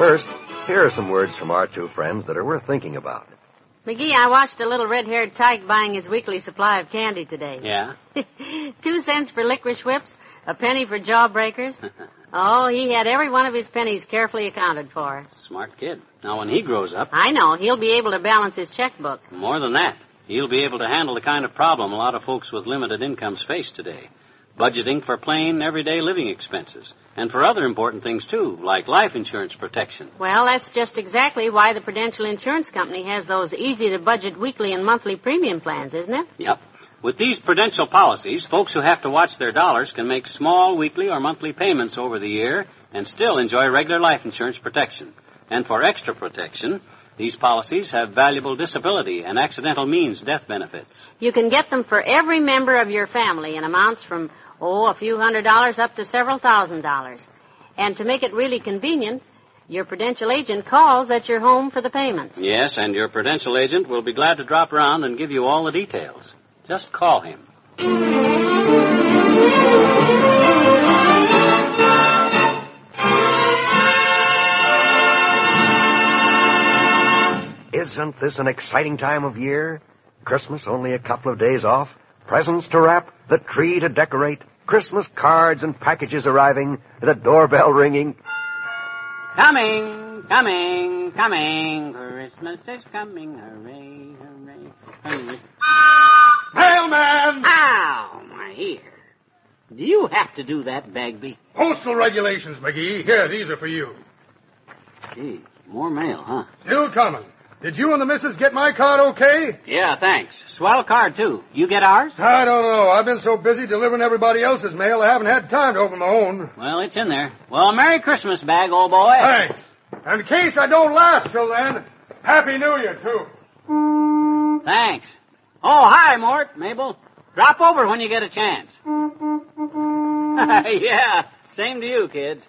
First, here are some words from our two friends that are worth thinking about. McGee, I watched a little red-haired tyke buying his weekly supply of candy today. Yeah? Two cents for licorice whips, a penny for jawbreakers. oh, he had every one of his pennies carefully accounted for. Smart kid. Now, when he grows up, I know. He'll be able to balance his checkbook. more than that, he'll be able to handle the kind of problem a lot of folks with limited incomes face today. Budgeting for plain, everyday living expenses. And for other important things, too, like life insurance protection. Well, that's just exactly why the Prudential Insurance Company has those easy-to-budget weekly and monthly premium plans, isn't it? Yep. With these prudential policies, folks who have to watch their dollars can make small weekly or monthly payments over the year and still enjoy regular life insurance protection. And for extra protection, these policies have valuable disability and accidental means death benefits. You can get them for every member of your family in amounts from, oh, a few hundred dollars up to several thousand dollars. And to make it really convenient, your Prudential agent calls at your home for the payments. Yes, and your prudential agent will be glad to drop around and give you all the details. Just call him. Isn't this an exciting time of year? Christmas only a couple of days off, presents to wrap, the tree to decorate, Christmas cards and packages arriving, the doorbell ringing. Coming, coming, coming. Christmas is coming. Hooray, hooray, hooray. Mailman! Ow, my ear. Do you have to do that, Bagby? Postal regulations, McGee. Here, these are for you. Gee, more mail, huh? Still coming. Did you and the missus get my card okay? Yeah, thanks. Swell card, too. You get ours? I don't know. I've been so busy delivering everybody else's mail, I haven't had time to open my own. Well, it's in there. Well, Merry Christmas, Bag, old boy. Thanks. And in case I don't last till then, Happy New Year, too. Thanks. Oh, hi, Mort, Mabel. Drop over when you get a chance. yeah, same to you, kids.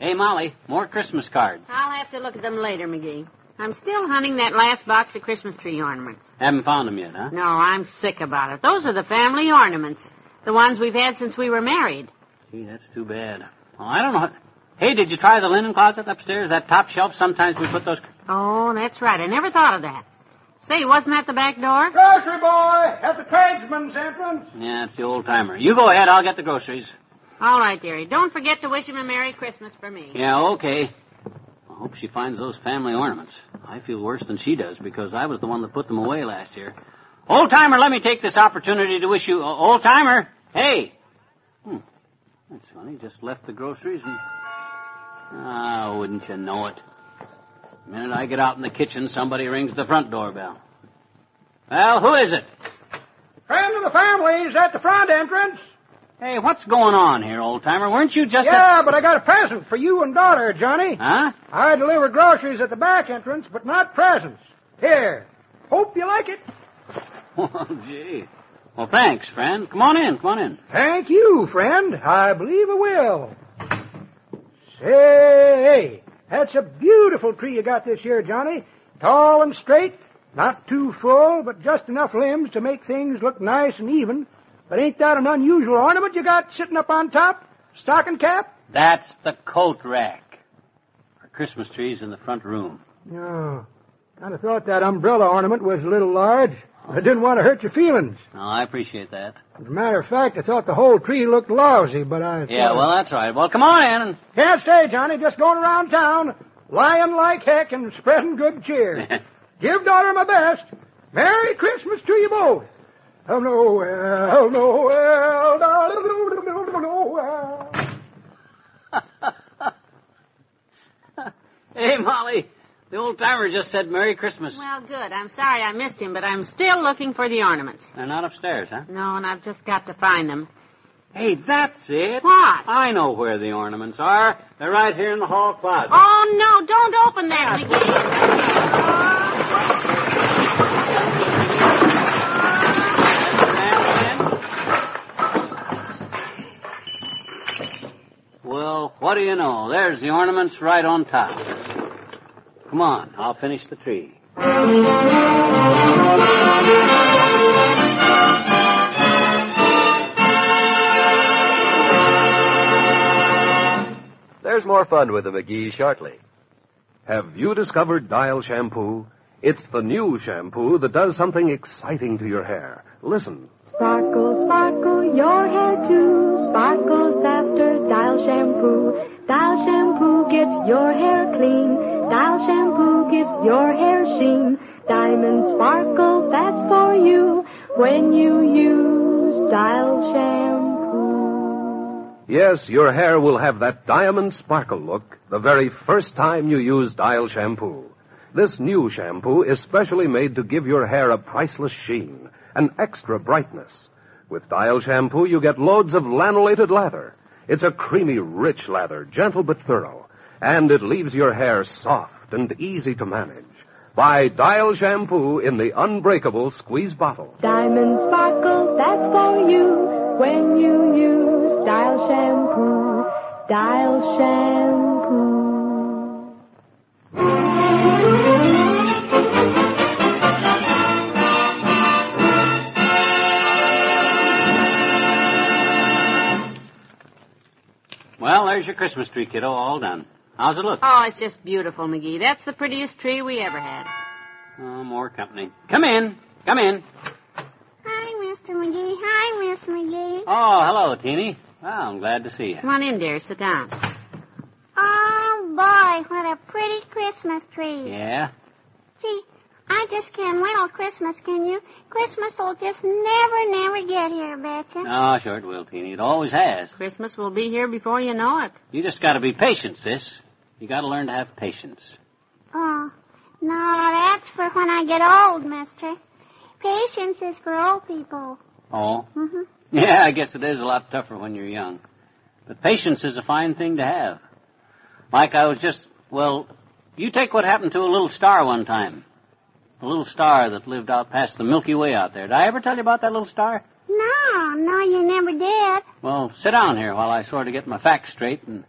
Hey, Molly, more Christmas cards. I'll have to look at them later, McGee. I'm still hunting that last box of Christmas tree ornaments. Haven't found them yet, huh? No, I'm sick about it. Those are the family ornaments. The ones we've had since we were married. Gee, that's too bad. Well, I don't know. Hey, did you try the linen closet upstairs? That top shelf? Sometimes we put those. Oh, that's right. I never thought of that. Say, wasn't that the back door? Grocery boy at the tradesman's entrance. Yeah, it's the old timer. You go ahead. I'll get the groceries. All right, dearie. Don't forget to wish him a Merry Christmas for me. Yeah, okay. I hope she finds those family ornaments. I feel worse than she does because I was the one that put them away last year. Old timer, let me take this opportunity to wish you. Old timer, hey. Hmm. That's funny. Just left the groceries and. Ah, wouldn't you know it? The minute I get out in the kitchen, somebody rings the front doorbell. Well, who is it? Friend of the family is at the front entrance. Hey, what's going on here, old timer? Weren't you just Yeah, but I got a present for you and daughter, Johnny. Huh? I deliver groceries at the back entrance, but not presents. Here. Hope you like it. Oh, gee. Well, thanks, friend. Come on in, come on in. Thank you, friend. I believe I will. Say, that's a beautiful tree you got this year, Johnny. Tall and straight, not too full, but just enough limbs to make things look nice and even. But ain't that an unusual ornament you got sitting up on top? Stocking cap? That's the coat rack. Our Christmas tree's in the front room. No. Kind of thought that umbrella ornament was a little large. I didn't want to hurt your feelings. Oh, I appreciate that. As a matter of fact, I thought the whole tree looked lousy, but I Yeah, well, that's right. Well, come on in. and- Can't stay, Johnny. Just going around town, lying like heck and spreading good cheer. Give daughter my best. Merry Christmas to you both. Oh, Noel, oh, Noel, darling, Noel. hey, Molly. The old timer just said Merry Christmas. Well, good. I'm sorry I missed him, but I'm still looking for the ornaments. They're not upstairs, huh? No, and I've just got to find them. Hey, that's it. What? I know where the ornaments are. They're right here in the hall closet. Oh, no, don't open that, McGee. Well, what do you know? There's the ornaments right on top. Come on, I'll finish the tree. There's more fun with the McGee shortly. Have you discovered Dial Shampoo? It's the new shampoo that does something exciting to your hair. Listen. Sparkle, sparkle, your hair too sparkles after Dial shampoo. Dial shampoo gets your hair clean. Dial shampoo gives your hair sheen. Diamond sparkle, that's for you when you use Dial shampoo. Yes, your hair will have that diamond sparkle look the very first time you use Dial Shampoo. This new shampoo is specially made to give your hair a priceless sheen, an extra brightness. With Dial Shampoo, you get loads of lanolated lather. It's a creamy, rich lather, gentle but thorough, and it leaves your hair soft and easy to manage. Buy Dial Shampoo in the unbreakable squeeze bottle. Diamond sparkle, that's for you when you use Dial shampoo. Dial shampoo. There's your Christmas tree, kiddo, all done. How's it look? Oh, it's just beautiful, McGee. That's the prettiest tree we ever had. Oh, more company. Come in. Come in. Hi, Mr. McGee. Hi, Miss McGee. Oh, hello, Teeny. Well, I'm glad to see you. Come on in, dear. Sit down. Oh, boy, what a pretty Christmas tree. Yeah? Gee, I just can't wait till Christmas, can you? Christmas will just never, never get here, betcha. Oh, sure it will, Teeny. It always has. Christmas will be here before you know it. You just gotta be patient, sis. You gotta learn to have patience. Oh, no, that's for when I get old, mister. Patience is for old people. Oh? hmm Yeah, I guess it is a lot tougher when you're young. But patience is a fine thing to have. Like I was just, well, you take what happened to a little star one time. A little star that lived out past the Milky Way out there. Did I ever tell you about that little star? No, no, you never did. Well, sit down here while I sort of get my facts straight and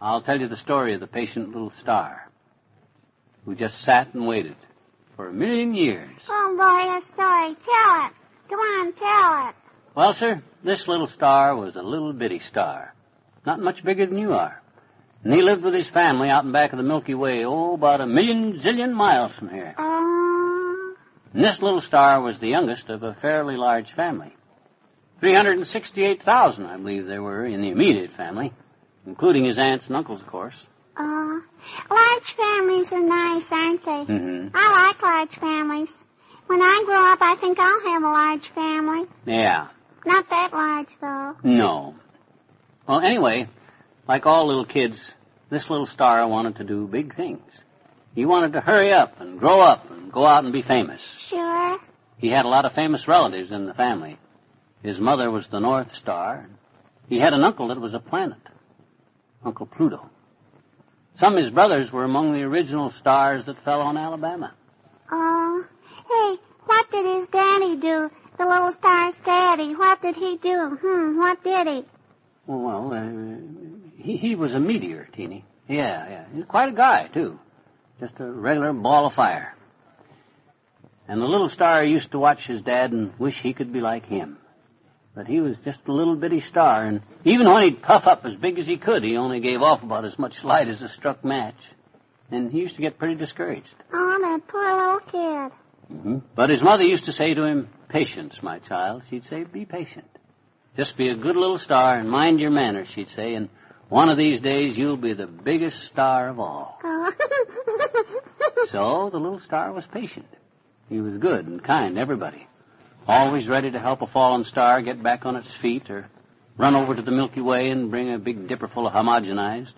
I'll tell you the story of the patient little star who just sat and waited for a million years. Oh, boy, a story. Tell it. Come on, tell it. Well, sir, this little star was a little bitty star. Not much bigger than you are. And he lived with his family out in back of the Milky Way, oh, about a million zillion miles from here. Oh, And this little star was the youngest of a fairly large family. 368,000, I believe there were in the immediate family, including his aunts and uncles, of course. uh, large families are nice, aren't they? Mm-hmm. I like large families. When I grow up, I think I'll have a large family. Yeah. Not that large, though. No. Well, anyway, like all little kids, this little star wanted to do big things. He wanted to hurry up and grow up and go out and be famous. Sure. He had a lot of famous relatives in the family. His mother was the North Star. He had an uncle that was a planet, Uncle Pluto. Some of his brothers were among the original stars that fell on Alabama. Oh, hey, what did his daddy do? The little star's daddy. What did he do? Hmm, what did he? Well, uh, he, he was a meteor, Teeny. Yeah, yeah. He's quite a guy, too. Just a regular ball of fire. And the little star used to watch his dad and wish he could be like him. But he was just a little bitty star, and even when he'd puff up as big as he could, he only gave off about as much light as a struck match. And he used to get pretty discouraged. Oh, that poor little kid. hmm But his mother used to say to him, Patience, my child. She'd say, Be patient. Just be a good little star and mind your manners, she'd say, and one of these days you'll be the biggest star of all. So the little star was patient. He was good and kind to everybody. Always ready to help a fallen star get back on its feet or run over to the Milky Way and bring a big dipper full of homogenized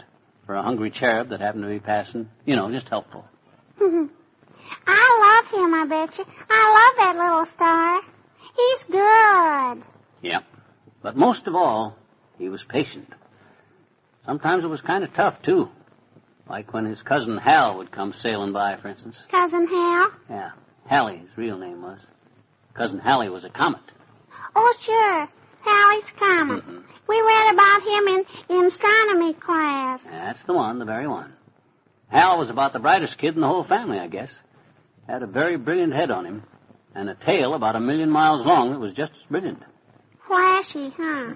for a hungry cherub that happened to be passing. You know, just helpful. I love him, I bet you. I love that little star. He's good. Yep. But most of all, he was patient. Sometimes it was kind of tough, too. Like when his cousin Hal would come sailing by, for instance. Cousin Hal? Yeah, Hallie, his real name was. Cousin Hallie was a comet. Oh, sure. Halley's Comet. Mhm. We read about him in, in astronomy class. That's the one, the very one. Hal was about the brightest kid in the whole family, I guess. Had a very brilliant head on him, and a tail about a million miles long that was just as brilliant. Flashy, huh?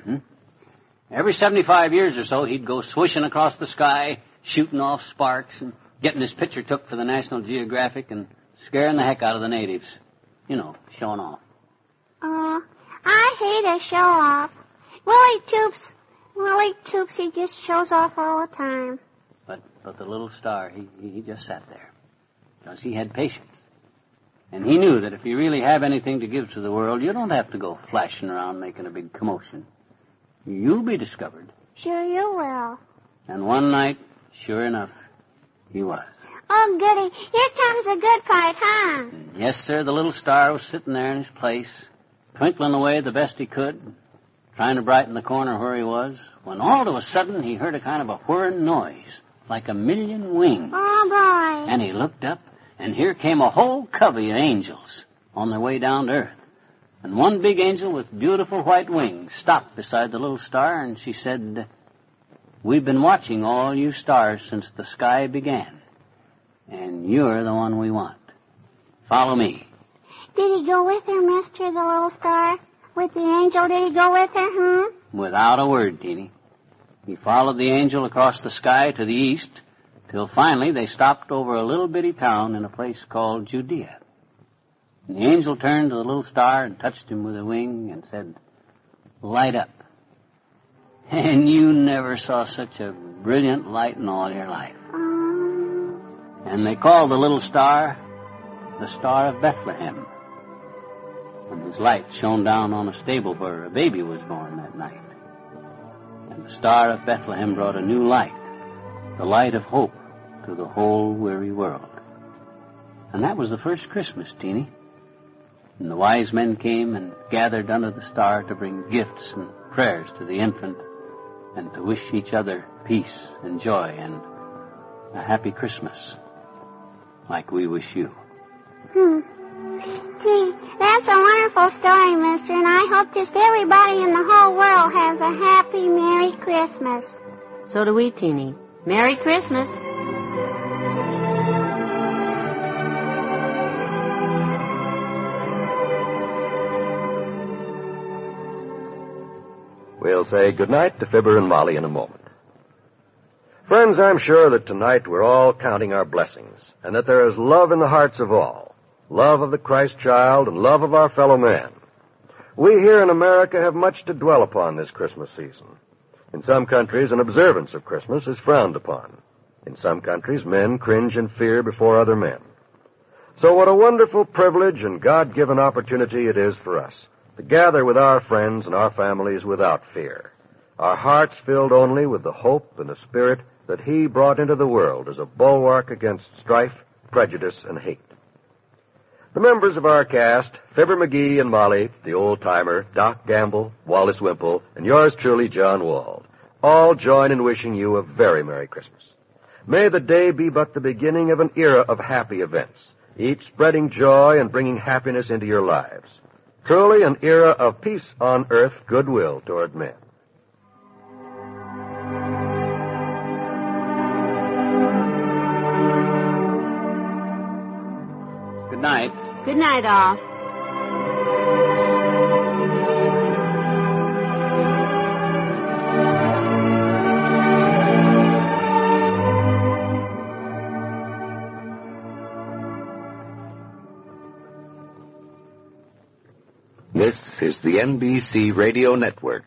Every 75 years or so, he'd go swishing across the sky, shooting off sparks, and getting his picture took for the National Geographic, and scaring the heck out of the natives. You know, showing off. Oh, I hate a show off. Willie Toops, Willie Toops, he just shows off all the time. But but the little star, he he just sat there, because he had patience, and he knew that if you really have anything to give to the world, you don't have to go flashing around making a big commotion. You'll be discovered. Sure you will. And one night, sure enough, he was. Oh, goody. Here comes the good part, huh? Yes, sir, the little star was sitting there in his place, twinkling away the best he could, trying to brighten the corner where he was, when all of a sudden he heard a kind of a whirring noise, like a million wings. Oh, boy. And he looked up, and here came a whole covey of angels on their way down to earth. And one big angel with beautiful white wings stopped beside the little star, and she said, We've been watching all you stars since the sky began, and you're the one we want. Follow me. Did he go with her, mister, the little star? With the angel, did he go with her, hmm? Without a word, Teeny. He followed the angel across the sky to the east, till finally they stopped over a little bitty town in a place called Judea. The angel turned to the little star and touched him with a wing and said, Light up. And you never saw such a brilliant light in all your life. And they called the little star the Star of Bethlehem. And his light shone down on a stable where a baby was born that night. And the Star of Bethlehem brought a new light, the light of hope to the whole weary world. And that was the first Christmas, Teeny. And the wise men came and gathered under the star to bring gifts and prayers to the infant and to wish each other peace and joy and a happy Christmas, like we wish you. hmm. Gee, that's a wonderful story, mister, and I hope just everybody in the whole world has a happy Merry Christmas. So do we, Teeny. Merry Christmas. We'll say goodnight to Fibber and Molly in a moment. Friends, I'm sure that tonight we're all counting our blessings, and that there is love in the hearts of all. Love of the Christ child and love of our fellow man. We here in America have much to dwell upon this Christmas season. In some countries, an observance of Christmas is frowned upon. In some countries, men cringe in fear before other men. So what a wonderful privilege and God-given opportunity it is for us to gather with our friends and our families without fear. Our hearts filled only with the hope and the spirit that He brought into the world as a bulwark against strife, prejudice, and hate. The members of our cast, Fibber McGee and Molly, the old timer, Doc Gamble, Wallace Wimple, and yours truly, John Wald, all join in wishing you a very Merry Christmas. May the day be but the beginning of an era of happy events, each spreading joy and bringing happiness into your lives. Truly an era of peace on earth, goodwill toward men. Good night. Good night, all. Is the NBC Radio Network.